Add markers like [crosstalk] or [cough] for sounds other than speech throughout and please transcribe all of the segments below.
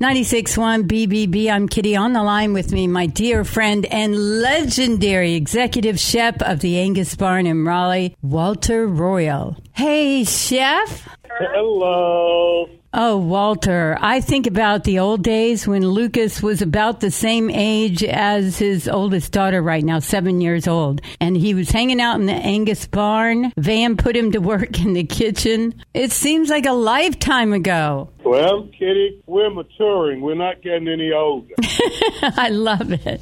96.1 BBB. I'm Kitty on the line with me, my dear friend and legendary executive chef of the Angus Barn in Raleigh, Walter Royal. Hey, chef. Hello. Oh, Walter, I think about the old days when Lucas was about the same age as his oldest daughter right now, seven years old. And he was hanging out in the Angus barn. Van put him to work in the kitchen. It seems like a lifetime ago. Well, Kitty, we're maturing. We're not getting any older. [laughs] I love it.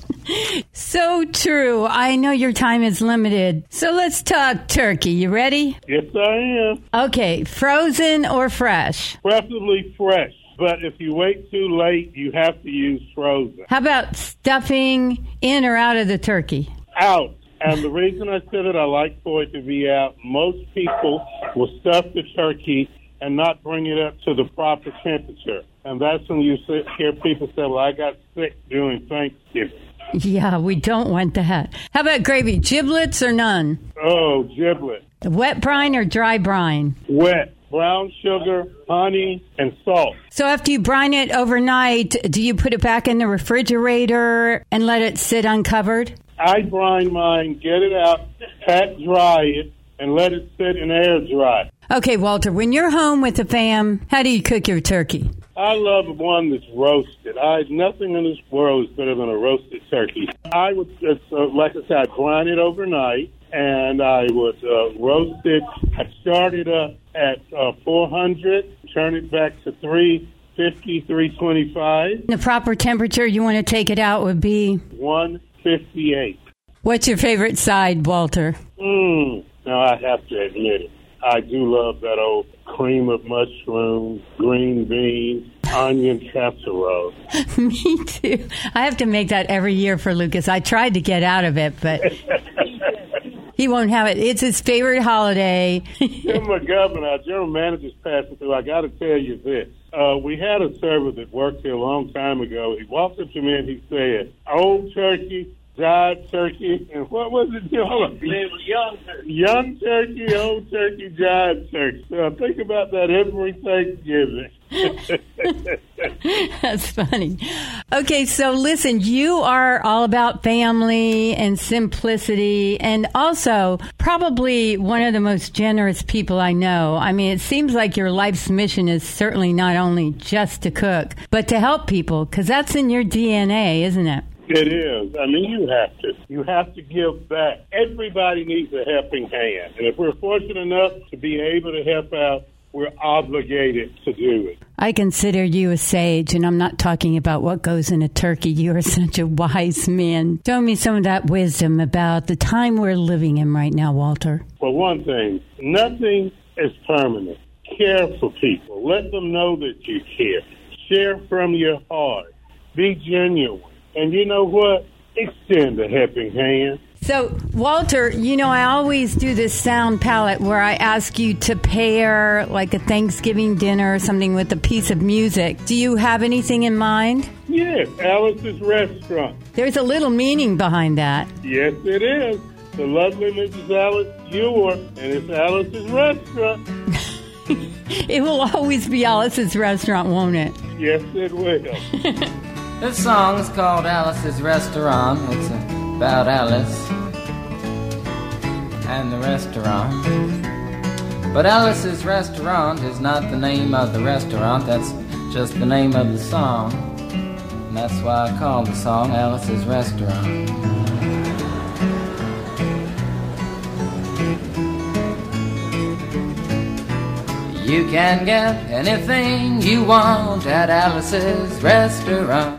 So true. I know your time is limited. So let's talk turkey. You ready? yes, I am. Okay, frozen or fresh? Preferably fresh. But if you wait too late, you have to use frozen. How about stuffing in or out of the turkey? Out. And the reason I said it, I like for it to be out. Most people will stuff the turkey and not bring it up to the proper temperature. And that's when you hear people say, well, I got sick during Thanksgiving. Yeah, we don't want that. How about gravy? Giblets or none? Oh, giblet. Wet brine or dry brine? Wet. Brown sugar, honey, and salt. So after you brine it overnight, do you put it back in the refrigerator and let it sit uncovered? I brine mine, get it out, pat dry it, and let it sit in air dry. Okay, Walter, when you're home with the fam, how do you cook your turkey? I love one that's roasted. I nothing in this world is better than a roasted turkey. I would, uh, like I said, I brine it overnight, and I would uh, roast it. I start it up at uh, 400, turn it back to 350, 325, The proper temperature you want to take it out would be 158. what's your favorite side, Walter? Mmm. Now I have to admit it. I do love that old cream of mushrooms, green beans, onion casserole. [laughs] Me too. I have to make that every year for Lucas. I tried to get out of it, but [laughs] he won't have it. It's his favorite holiday. Jim McGovern, our general manager's passing through. I got to tell you this. Uh, we had a server that worked here a long time ago. He walked up to me and he said, "Old turkey, jive turkey, and what was it? young turkey. Young turkey, old turkey, jive turkey. So I think about that every Thanksgiving. [laughs] That's funny. Okay, so listen, you are all about family and simplicity, and also probably one of the most generous people I know. I mean, it seems like your life's mission is certainly not only just to cook, but to help people, because that's in your DNA, isn't it? It is. I mean, you have to. You have to give back. Everybody needs a helping hand. And if we're fortunate enough to be able to help out, we're obligated to do it. I consider you a sage, and I'm not talking about what goes in a turkey. You are [laughs] such a wise man. Show me some of that wisdom about the time we're living in right now, Walter. For one thing, nothing is permanent. Care for people. Let them know that you care. Share from your heart. Be genuine. And you know what? Extend a helping hand. So, Walter, you know, I always do this sound palette where I ask you to pair like a Thanksgiving dinner or something with a piece of music. Do you have anything in mind? Yes, Alice's Restaurant. There's a little meaning behind that. Yes, it is. The lovely Mrs. Alice Ewer, and it's Alice's Restaurant. [laughs] It will always be Alice's restaurant, won't it? Yes, it will. [laughs] This song is called Alice's Restaurant. It's about Alice and the restaurant. But Alice's Restaurant is not the name of the restaurant, that's just the name of the song. And that's why I call the song Alice's Restaurant. You can get anything you want at Alice's Restaurant.